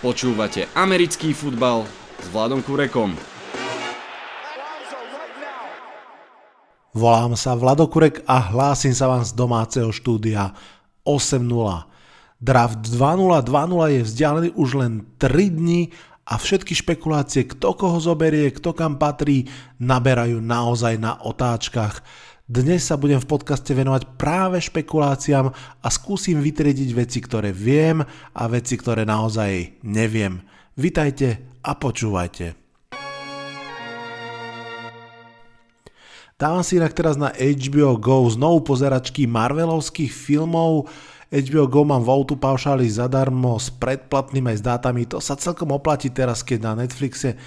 Počúvate americký futbal s Vladom Kurekom. Volám sa Vladokurek a hlásim sa vám z domáceho štúdia 8.0. Draft 2.0.2.0 je vzdialený už len 3 dní a všetky špekulácie, kto koho zoberie, kto kam patrí, naberajú naozaj na otáčkach. Dnes sa budem v podcaste venovať práve špekuláciám a skúsim vytriediť veci, ktoré viem a veci, ktoré naozaj neviem. Vitajte a počúvajte. Dávam si inak teraz na HBO Go znovu pozeračky Marvelovských filmov. HBO Go mám v autu paušály zadarmo s predplatným aj s dátami. To sa celkom oplatí teraz, keď na Netflixe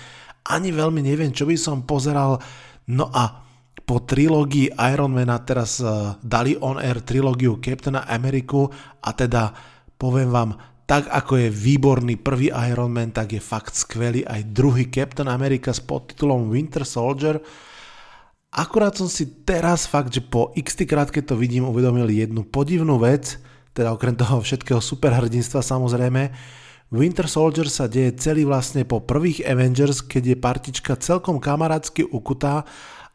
ani veľmi neviem, čo by som pozeral. No a po trilógii Ironmana teraz uh, dali on air trilógiu Captaina Ameriku a teda poviem vám, tak ako je výborný prvý Iron Man, tak je fakt skvelý aj druhý Captain America s podtitulom Winter Soldier. Akurát som si teraz fakt, že po x krát, keď to vidím, uvedomil jednu podivnú vec, teda okrem toho všetkého superhrdinstva samozrejme, Winter Soldier sa deje celý vlastne po prvých Avengers, keď je partička celkom kamarátsky ukutá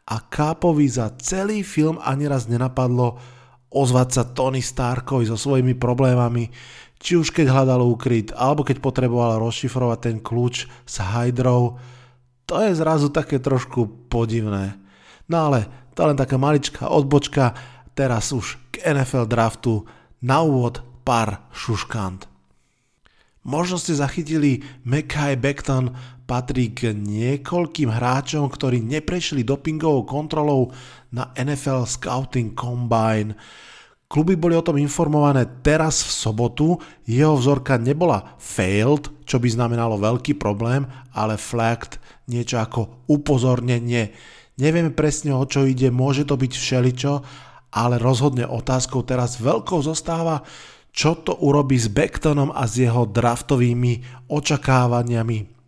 a Kápovi za celý film ani raz nenapadlo ozvať sa Tony Starkovi so svojimi problémami, či už keď hľadal úkryt, alebo keď potreboval rozšifrovať ten kľúč s Hydrou. To je zrazu také trošku podivné. No ale to len taká maličká odbočka, teraz už k NFL draftu na úvod pár šuškant. Možno ste zachytili Mekai Beckton patrí k niekoľkým hráčom, ktorí neprešli dopingovou kontrolou na NFL Scouting Combine. Kluby boli o tom informované teraz v sobotu, jeho vzorka nebola failed, čo by znamenalo veľký problém, ale flagged, niečo ako upozornenie. Nevieme presne o čo ide, môže to byť všeličo, ale rozhodne otázkou teraz veľkou zostáva, čo to urobí s Becktonom a s jeho draftovými očakávaniami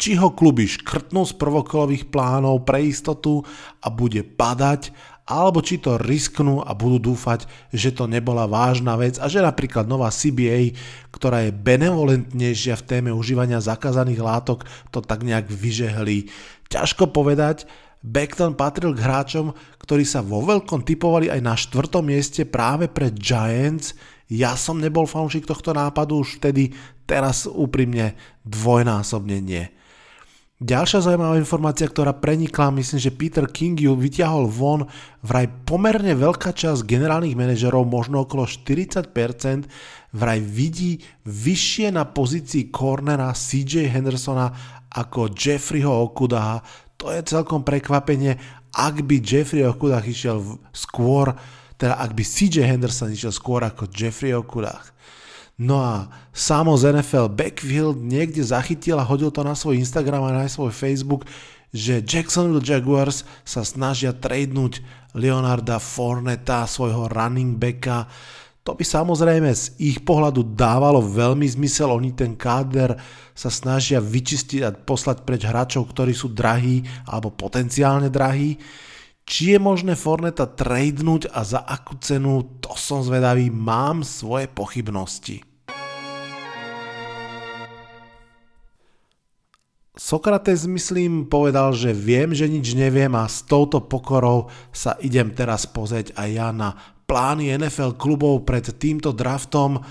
či ho kluby škrtnú z prvokolových plánov pre istotu a bude padať, alebo či to risknú a budú dúfať, že to nebola vážna vec a že napríklad nová CBA, ktorá je benevolentnejšia v téme užívania zakázaných látok, to tak nejak vyžehlí. Ťažko povedať, Beckton patril k hráčom, ktorí sa vo veľkom typovali aj na štvrtom mieste práve pre Giants. Ja som nebol fanúšik tohto nápadu už vtedy, teraz úprimne dvojnásobne nie. Ďalšia zaujímavá informácia, ktorá prenikla, myslím, že Peter King ju vyťahol von, vraj pomerne veľká časť generálnych manažerov, možno okolo 40%, vraj vidí vyššie na pozícii cornera CJ Hendersona ako Jeffreyho Okudaha. To je celkom prekvapenie, ak by Jeffrey Okudah išiel skôr, teda ak by CJ Henderson išiel skôr ako Jeffrey Okudah. No a samo z NFL Backfield niekde zachytil a hodil to na svoj Instagram a na svoj Facebook, že Jacksonville Jaguars sa snažia tradenúť Leonarda Forneta, svojho running backa. To by samozrejme z ich pohľadu dávalo veľmi zmysel, oni ten káder sa snažia vyčistiť a poslať preč hráčov, ktorí sú drahí alebo potenciálne drahí. Či je možné Forneta tradenúť a za akú cenu, to som zvedavý, mám svoje pochybnosti. Sokrates, myslím, povedal, že viem, že nič neviem a s touto pokorou sa idem teraz pozrieť aj ja na plány NFL klubov pred týmto draftom.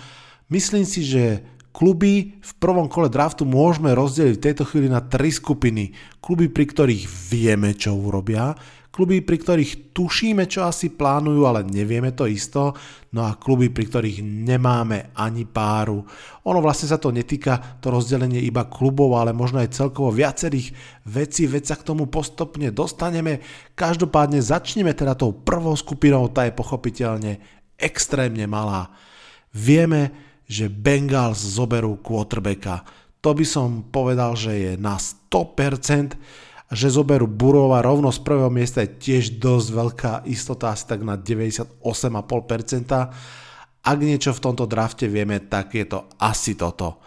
Myslím si, že kluby v prvom kole draftu môžeme rozdeliť v tejto chvíli na tri skupiny. Kluby, pri ktorých vieme, čo urobia, kluby, pri ktorých tušíme, čo asi plánujú, ale nevieme to isto, no a kluby, pri ktorých nemáme ani páru. Ono vlastne sa to netýka, to rozdelenie iba klubov, ale možno aj celkovo viacerých vecí, veď sa k tomu postupne dostaneme. Každopádne začneme teda tou prvou skupinou, tá je pochopiteľne extrémne malá. Vieme, že Bengals zoberú quarterbacka. To by som povedal, že je na 100%, že zoberú Burova rovno z prvého miesta je tiež dosť veľká istota, asi tak na 98,5%. Ak niečo v tomto drafte vieme, tak je to asi toto.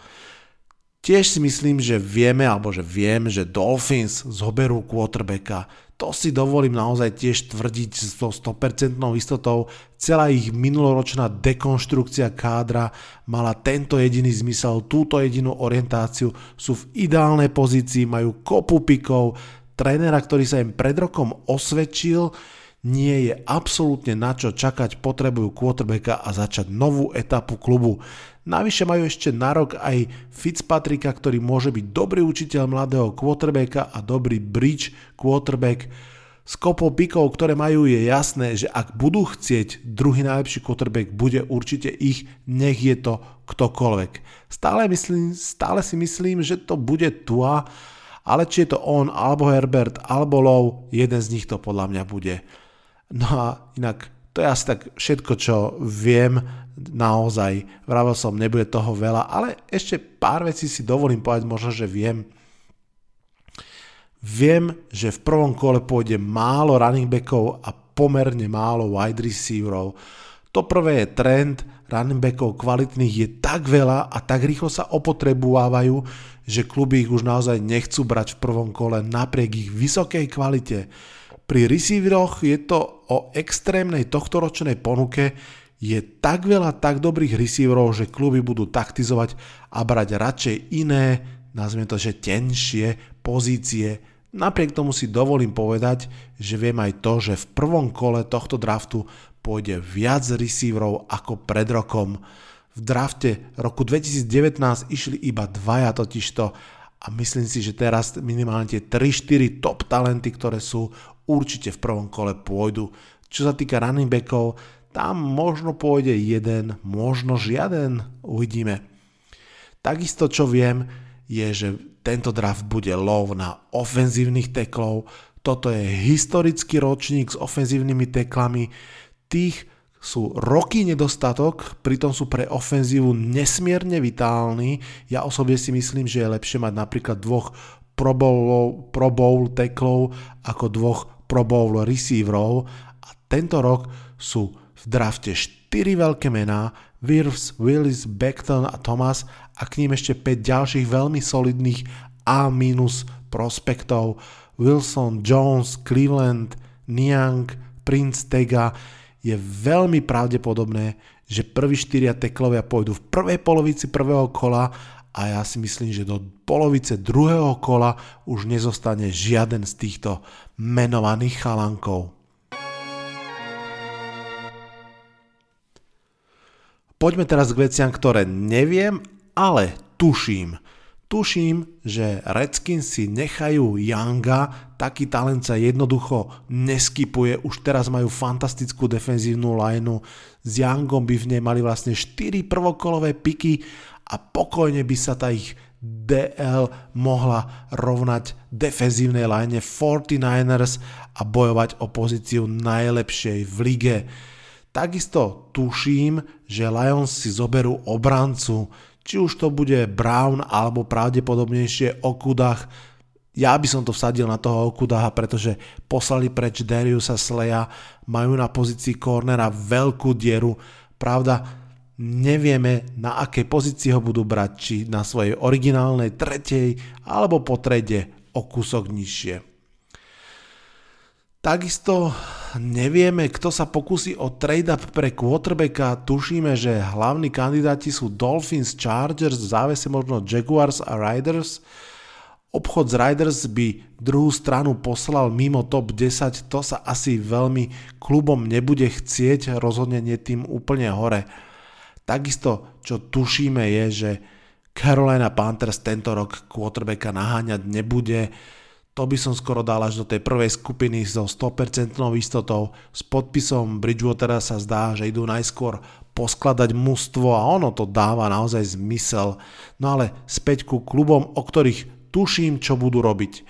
Tiež si myslím, že vieme, alebo že viem, že Dolphins zoberú quarterbacka. To si dovolím naozaj tiež tvrdiť so 100% istotou. Celá ich minuloročná dekonštrukcia kádra mala tento jediný zmysel, túto jedinú orientáciu. Sú v ideálnej pozícii, majú kopu pikov, trénera, ktorý sa im pred rokom osvedčil, nie je absolútne na čo čakať, potrebujú quarterbacka a začať novú etapu klubu. Navyše majú ešte na rok aj Fitzpatricka, ktorý môže byť dobrý učiteľ mladého quarterbacka a dobrý bridge quarterback. S kopou pikov, ktoré majú, je jasné, že ak budú chcieť, druhý najlepší quarterback bude určite ich, nech je to ktokoľvek. Stále, myslím, stále si myslím, že to bude Tua, ale či je to on, alebo Herbert, alebo Low, jeden z nich to podľa mňa bude. No a inak to je asi tak všetko, čo viem naozaj. Vravel som, nebude toho veľa, ale ešte pár vecí si dovolím povedať, možno, že viem. Viem, že v prvom kole pôjde málo running backov a pomerne málo wide receiverov. To prvé je trend, running backov kvalitných je tak veľa a tak rýchlo sa opotrebujú, že kluby ich už naozaj nechcú brať v prvom kole napriek ich vysokej kvalite. Pri receiveroch je to o extrémnej tohtoročnej ponuke, je tak veľa tak dobrých receiverov, že kluby budú taktizovať a brať radšej iné, nazvime to, že tenšie pozície. Napriek tomu si dovolím povedať, že viem aj to, že v prvom kole tohto draftu pôjde viac receiverov ako pred rokom. V drafte roku 2019 išli iba dvaja totižto a myslím si, že teraz minimálne tie 3-4 top talenty, ktoré sú určite v prvom kole pôjdu. Čo sa týka running backov, tam možno pôjde jeden, možno žiaden, uvidíme. Takisto čo viem, je, že tento draft bude lov na ofenzívnych teklov. Toto je historický ročník s ofenzívnymi teklami. Tých sú roky nedostatok, pritom sú pre ofenzívu nesmierne vitálni. Ja osobne si myslím, že je lepšie mať napríklad dvoch Pro Bowl, Pro Bowl teklov ako dvoch Pro Bowl receiverov a tento rok sú v drafte 4 veľké mená, Wirfs, Willis, Beckton a Thomas a k ním ešte 5 ďalších veľmi solidných A- prospektov. Wilson, Jones, Cleveland, Niang, Prince Tega. Je veľmi pravdepodobné, že prví štyria teklovia pôjdu v prvej polovici prvého kola a ja si myslím, že do polovice druhého kola už nezostane žiaden z týchto menovaných chalankov. Poďme teraz k veciam, ktoré neviem, ale tuším. Tuším, že Redskins si nechajú Younga, taký talent sa jednoducho neskypuje, už teraz majú fantastickú defenzívnu lineu, s Youngom by v nej mali vlastne 4 prvokolové piky a pokojne by sa tá ich DL mohla rovnať defenzívnej line 49ers a bojovať o pozíciu najlepšej v lige. Takisto tuším, že Lions si zoberú obrancu, či už to bude Brown alebo pravdepodobnejšie Okudach. Ja by som to vsadil na toho Okudaha, pretože poslali preč Dariusa Sleja, majú na pozícii cornera veľkú dieru. Pravda, nevieme na akej pozícii ho budú brať, či na svojej originálnej tretej alebo po trede o kúsok nižšie. Takisto nevieme, kto sa pokusí o trade-up pre quarterbacka. Tušíme, že hlavní kandidáti sú Dolphins, Chargers, v závese možno Jaguars a Riders. Obchod z Riders by druhú stranu poslal mimo top 10, to sa asi veľmi klubom nebude chcieť, rozhodne nie tým úplne hore. Takisto, čo tušíme je, že Carolina Panthers tento rok quarterbacka naháňať nebude, to by som skoro dal až do tej prvej skupiny so 100% istotou. S podpisom Bridgewatera sa zdá, že idú najskôr poskladať mužstvo a ono to dáva naozaj zmysel. No ale späť ku klubom, o ktorých tuším, čo budú robiť.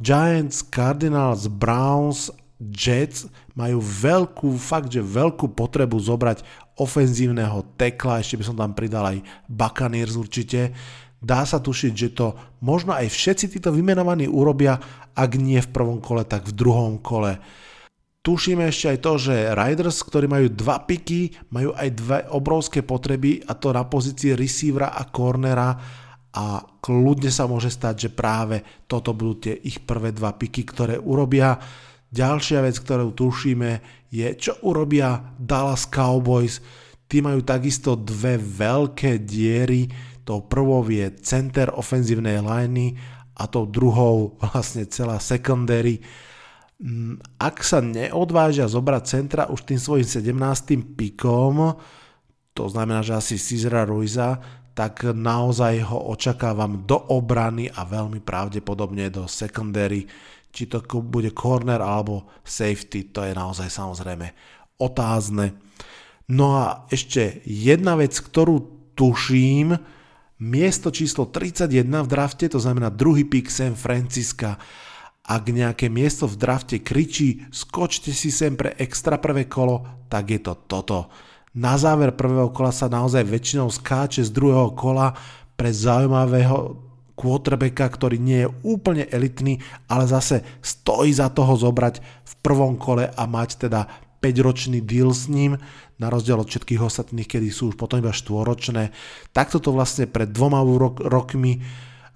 Giants, Cardinals, Browns, Jets majú veľkú, fakt, že veľkú potrebu zobrať ofenzívneho tekla, ešte by som tam pridal aj Buccaneers určite dá sa tušiť, že to možno aj všetci títo vymenovaní urobia, ak nie v prvom kole, tak v druhom kole. Tušíme ešte aj to, že Riders, ktorí majú dva piky, majú aj dve obrovské potreby a to na pozícii receivera a cornera a kľudne sa môže stať, že práve toto budú tie ich prvé dva piky, ktoré urobia. Ďalšia vec, ktorú tušíme, je, čo urobia Dallas Cowboys. Tí majú takisto dve veľké diery. Tou prvou je center ofenzívnej liney a tou druhou vlastne celá secondary. Mm, ak sa neodvážia zobrať centra už tým svojim 17. pikom, to znamená, že asi Cizra Ruiza, tak naozaj ho očakávam do obrany a veľmi pravdepodobne do secondary či to bude corner alebo safety, to je naozaj samozrejme otázne. No a ešte jedna vec, ktorú tuším, miesto číslo 31 v drafte, to znamená druhý pick San Francisca. Ak nejaké miesto v drafte kričí skočte si sem pre extra prvé kolo, tak je to toto. Na záver prvého kola sa naozaj väčšinou skáče z druhého kola pre zaujímavého quarterbacka, ktorý nie je úplne elitný, ale zase stojí za toho zobrať v prvom kole a mať teda 5-ročný deal s ním, na rozdiel od všetkých ostatných, kedy sú už potom iba štvoročné. Takto to vlastne pred dvoma rok- rokmi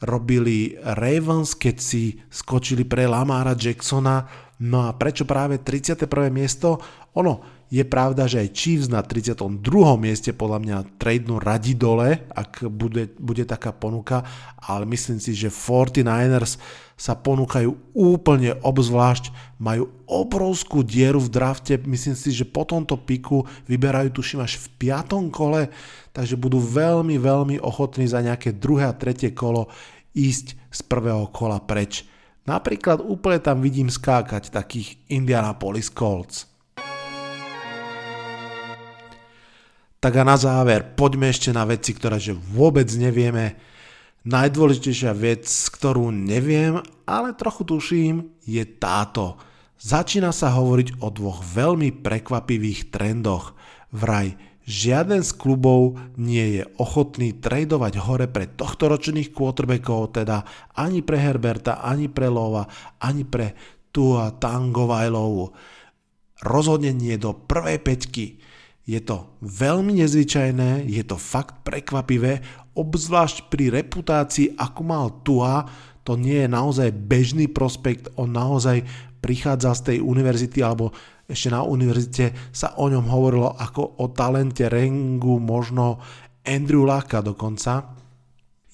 robili Ravens, keď si skočili pre Lamara Jacksona. No a prečo práve 31. miesto? Ono, je pravda, že aj Chiefs na 32. mieste podľa mňa tradenú radi dole, ak bude, bude taká ponuka, ale myslím si, že 49ers sa ponúkajú úplne obzvlášť, majú obrovskú dieru v drafte, myslím si, že po tomto piku vyberajú tuším až v 5. kole, takže budú veľmi, veľmi ochotní za nejaké druhé a tretie kolo ísť z prvého kola preč. Napríklad úplne tam vidím skákať takých Indianapolis Colts. Tak a na záver, poďme ešte na veci, ktoré že vôbec nevieme. Najdôležitejšia vec, ktorú neviem, ale trochu tuším, je táto. Začína sa hovoriť o dvoch veľmi prekvapivých trendoch. Vraj, žiaden z klubov nie je ochotný tradovať hore pre tohtoročných quarterbackov, teda ani pre Herberta, ani pre Lova, ani pre Tua Tangovajlovu. Rozhodne nie do prvej peťky. Je to veľmi nezvyčajné, je to fakt prekvapivé, obzvlášť pri reputácii, ako mal Tua, to nie je naozaj bežný prospekt, on naozaj prichádza z tej univerzity, alebo ešte na univerzite sa o ňom hovorilo ako o talente Rengu, možno Andrew Laka dokonca.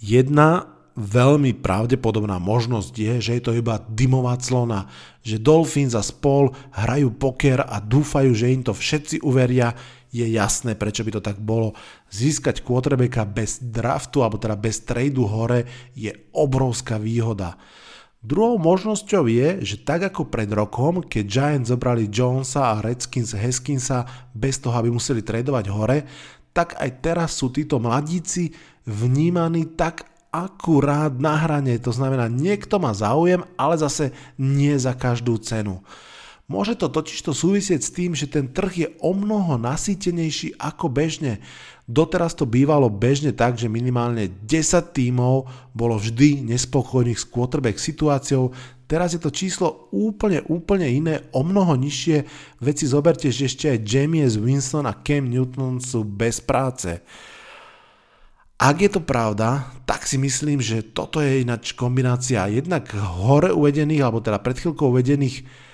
Jedna veľmi pravdepodobná možnosť je, že je to iba dymová clona, že Dolphins a spol hrajú poker a dúfajú, že im to všetci uveria, je jasné, prečo by to tak bolo. Získať quarterbacka bez draftu, alebo teda bez tradu hore, je obrovská výhoda. Druhou možnosťou je, že tak ako pred rokom, keď Giants zobrali Jonesa a Redskins Heskinsa bez toho, aby museli tradovať hore, tak aj teraz sú títo mladíci vnímaní tak akurát na hrane. To znamená, niekto má záujem, ale zase nie za každú cenu. Môže to totiž to súvisieť s tým, že ten trh je o mnoho nasýtenejší ako bežne. Doteraz to bývalo bežne tak, že minimálne 10 tímov bolo vždy nespokojných s quarterback situáciou, teraz je to číslo úplne, úplne iné, o mnoho nižšie. Veci zoberte, že ešte aj Jamies Winston a Cam Newton sú bez práce. Ak je to pravda, tak si myslím, že toto je ináč kombinácia jednak hore uvedených, alebo teda pred chvíľkou uvedených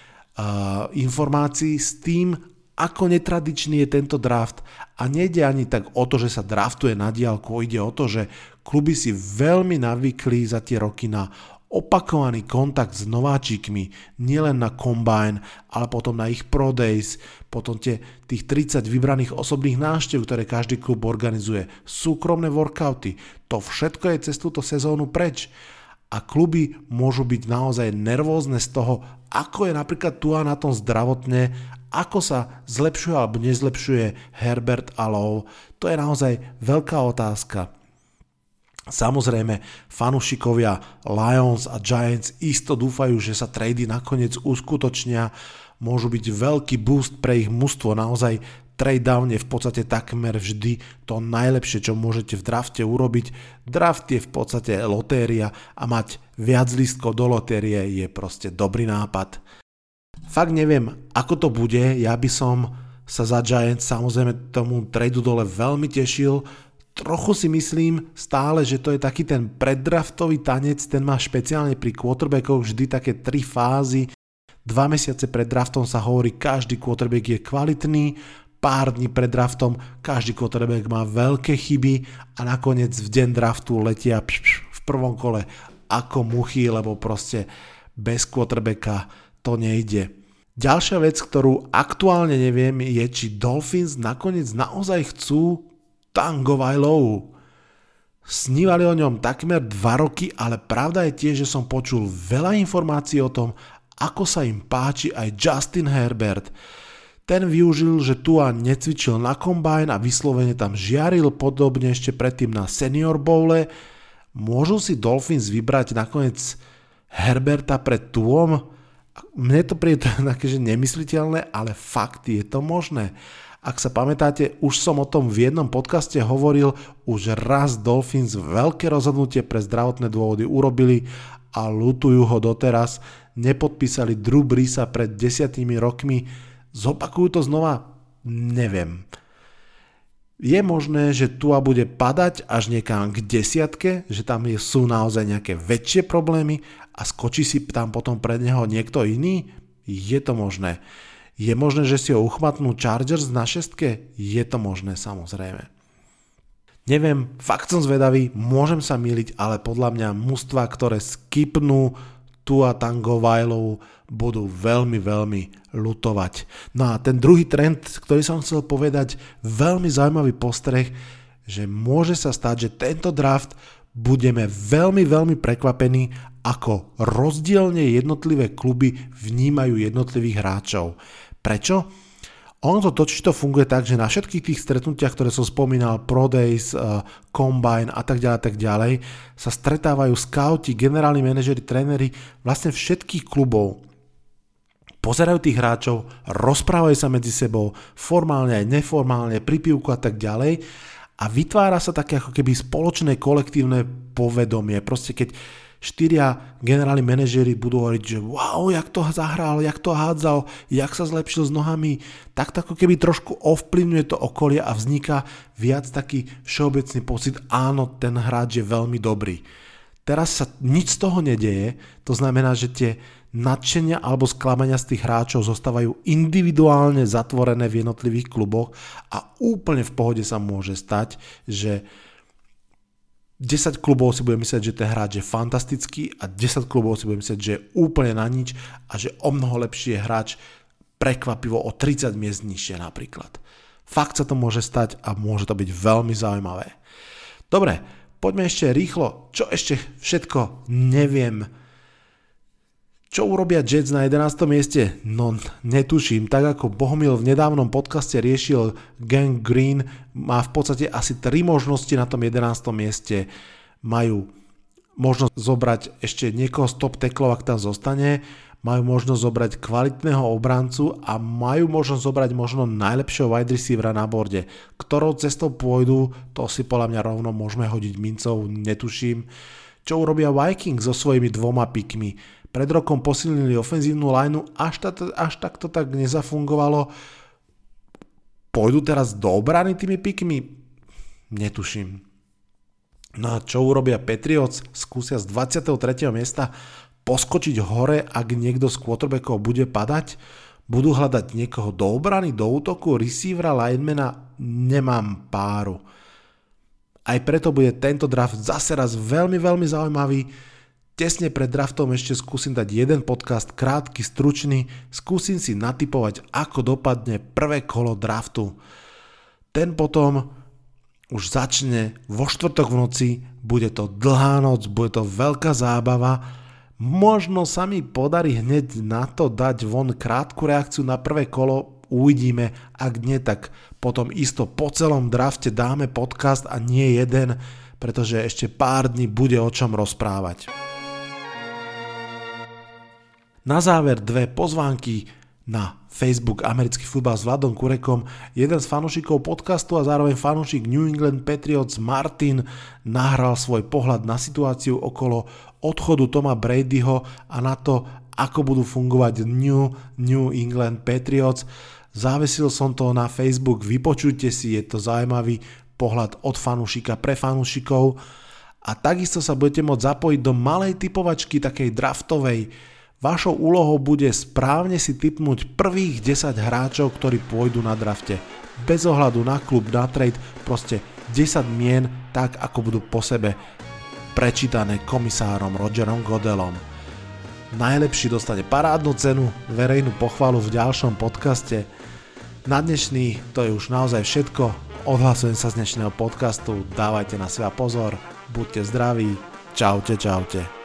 informácií s tým, ako netradičný je tento draft. A nejde ani tak o to, že sa draftuje na diálku, ide o to, že kluby si veľmi navykli za tie roky na opakovaný kontakt s nováčikmi, nielen na Combine, ale potom na ich Pro Days, potom tie, tých 30 vybraných osobných návštev, ktoré každý klub organizuje, súkromné workouty, to všetko je cez túto sezónu preč a kluby môžu byť naozaj nervózne z toho, ako je napríklad tu na tom zdravotne, ako sa zlepšuje alebo nezlepšuje Herbert a Lowe. To je naozaj veľká otázka. Samozrejme, fanúšikovia Lions a Giants isto dúfajú, že sa trady nakoniec uskutočnia, môžu byť veľký boost pre ich mužstvo, naozaj trade down je v podstate takmer vždy to najlepšie, čo môžete v drafte urobiť. Draft je v podstate lotéria a mať viac listkov do lotérie je proste dobrý nápad. Fakt neviem, ako to bude, ja by som sa za Giants samozrejme tomu tradu dole veľmi tešil. trochu si myslím stále, že to je taký ten preddraftový tanec, ten má špeciálne pri quarterbackoch vždy také tri fázy. Dva mesiace pred draftom sa hovorí, každý quarterback je kvalitný, pár dní pred draftom každý quarterback má veľké chyby a nakoniec v deň draftu letia pš, pš, v prvom kole ako muchy, lebo proste bez quarterbacka to nejde. Ďalšia vec, ktorú aktuálne neviem, je, či Dolphins nakoniec naozaj chcú Tango Vailovu. Snívali o ňom takmer 2 roky, ale pravda je tiež, že som počul veľa informácií o tom, ako sa im páči aj Justin Herbert. Ten využil, že Tua necvičil na kombajn a vyslovene tam žiaril podobne ešte predtým na Senior Bowle. Môžu si Dolphins vybrať nakoniec Herberta pred Tuom? Mne to príde také, že nemysliteľné, ale fakt je to možné. Ak sa pamätáte, už som o tom v jednom podcaste hovoril, už raz Dolphins veľké rozhodnutie pre zdravotné dôvody urobili a lutujú ho doteraz. Nepodpísali Drew Breesa pred desiatými rokmi. Zopakujú to znova? Neviem. Je možné, že Tua bude padať až niekam k desiatke, že tam sú naozaj nejaké väčšie problémy a skočí si tam potom pred neho niekto iný? Je to možné. Je možné, že si ho uchmatnú Chargers na šestke? Je to možné, samozrejme. Neviem, fakt som zvedavý, môžem sa miliť, ale podľa mňa mužstva, ktoré skipnú tu a Tango Vajlov, budú veľmi, veľmi lutovať. No a ten druhý trend, ktorý som chcel povedať, veľmi zaujímavý postreh, že môže sa stať, že tento draft budeme veľmi, veľmi prekvapení, ako rozdielne jednotlivé kluby vnímajú jednotlivých hráčov. Prečo? Ono to totiž to funguje tak, že na všetkých tých stretnutiach, ktoré som spomínal, Pro Days, uh, Combine a tak ďalej, tak ďalej, sa stretávajú scouti, generálni manažeri, tréneri vlastne všetkých klubov. Pozerajú tých hráčov, rozprávajú sa medzi sebou, formálne aj neformálne, pri pivku a tak ďalej a vytvára sa také ako keby spoločné kolektívne povedomie. Proste keď štyria generálni manažery budú hovoriť, že wow, jak to zahral, jak to hádzal, jak sa zlepšil s nohami, tak ako keby trošku ovplyvňuje to okolie a vzniká viac taký všeobecný pocit, áno, ten hráč je veľmi dobrý. Teraz sa nič z toho nedeje, to znamená, že tie nadšenia alebo sklamania z tých hráčov zostávajú individuálne zatvorené v jednotlivých kluboch a úplne v pohode sa môže stať, že 10 klubov si bude myslieť, že ten hráč je fantastický a 10 klubov si bude myslieť, že je úplne na nič a že o mnoho lepší je hráč prekvapivo o 30 miest nižšie napríklad. Fakt sa to môže stať a môže to byť veľmi zaujímavé. Dobre, poďme ešte rýchlo, čo ešte všetko neviem čo urobia Jets na 11. mieste? No netuším, tak ako Bohumil v nedávnom podcaste riešil Gang Green, má v podstate asi 3 možnosti na tom 11. mieste. Majú možnosť zobrať ešte niekoho z top teklov, ak tam zostane, majú možnosť zobrať kvalitného obrancu a majú možnosť zobrať možno najlepšieho wide receivera na borde. Ktorou cestou pôjdu, to si podľa mňa rovno môžeme hodiť mincov, netuším. Čo urobia Vikings so svojimi dvoma pikmi? Pred rokom posilnili ofenzívnu lineu, až, ta, až tak to tak nezafungovalo. Pôjdu teraz do obrany tými pikmi? Netuším. No a čo urobia Patriots? Skúsia z 23. miesta poskočiť hore, ak niekto z quarterbackov bude padať? Budú hľadať niekoho do obrany, do útoku, receivera, linemana? Nemám páru. Aj preto bude tento draft zase raz veľmi, veľmi zaujímavý. Tesne pred draftom ešte skúsim dať jeden podcast, krátky, stručný, skúsim si natypovať, ako dopadne prvé kolo draftu. Ten potom už začne vo štvrtok v noci, bude to dlhá noc, bude to veľká zábava, možno sa mi podarí hneď na to dať von krátku reakciu na prvé kolo, uvidíme, ak nie, tak potom isto po celom drafte dáme podcast a nie jeden, pretože ešte pár dní bude o čom rozprávať. Na záver dve pozvánky na Facebook Americký futbal s Vladom Kurekom. Jeden z fanúšikov podcastu a zároveň fanúšik New England Patriots Martin nahral svoj pohľad na situáciu okolo odchodu Toma Bradyho a na to, ako budú fungovať New, New England Patriots. Závesil som to na Facebook, vypočujte si, je to zaujímavý pohľad od fanúšika pre fanúšikov a takisto sa budete môcť zapojiť do malej typovačky, takej draftovej. Vašou úlohou bude správne si typnúť prvých 10 hráčov, ktorí pôjdu na drafte. Bez ohľadu na klub, na trade, proste 10 mien tak, ako budú po sebe prečítané komisárom Rogerom Godelom. Najlepší dostane parádnu cenu, verejnú pochvalu v ďalšom podcaste. Na dnešný to je už naozaj všetko. Odhlasujem sa z dnešného podcastu, dávajte na seba pozor, buďte zdraví, čaute, čaute.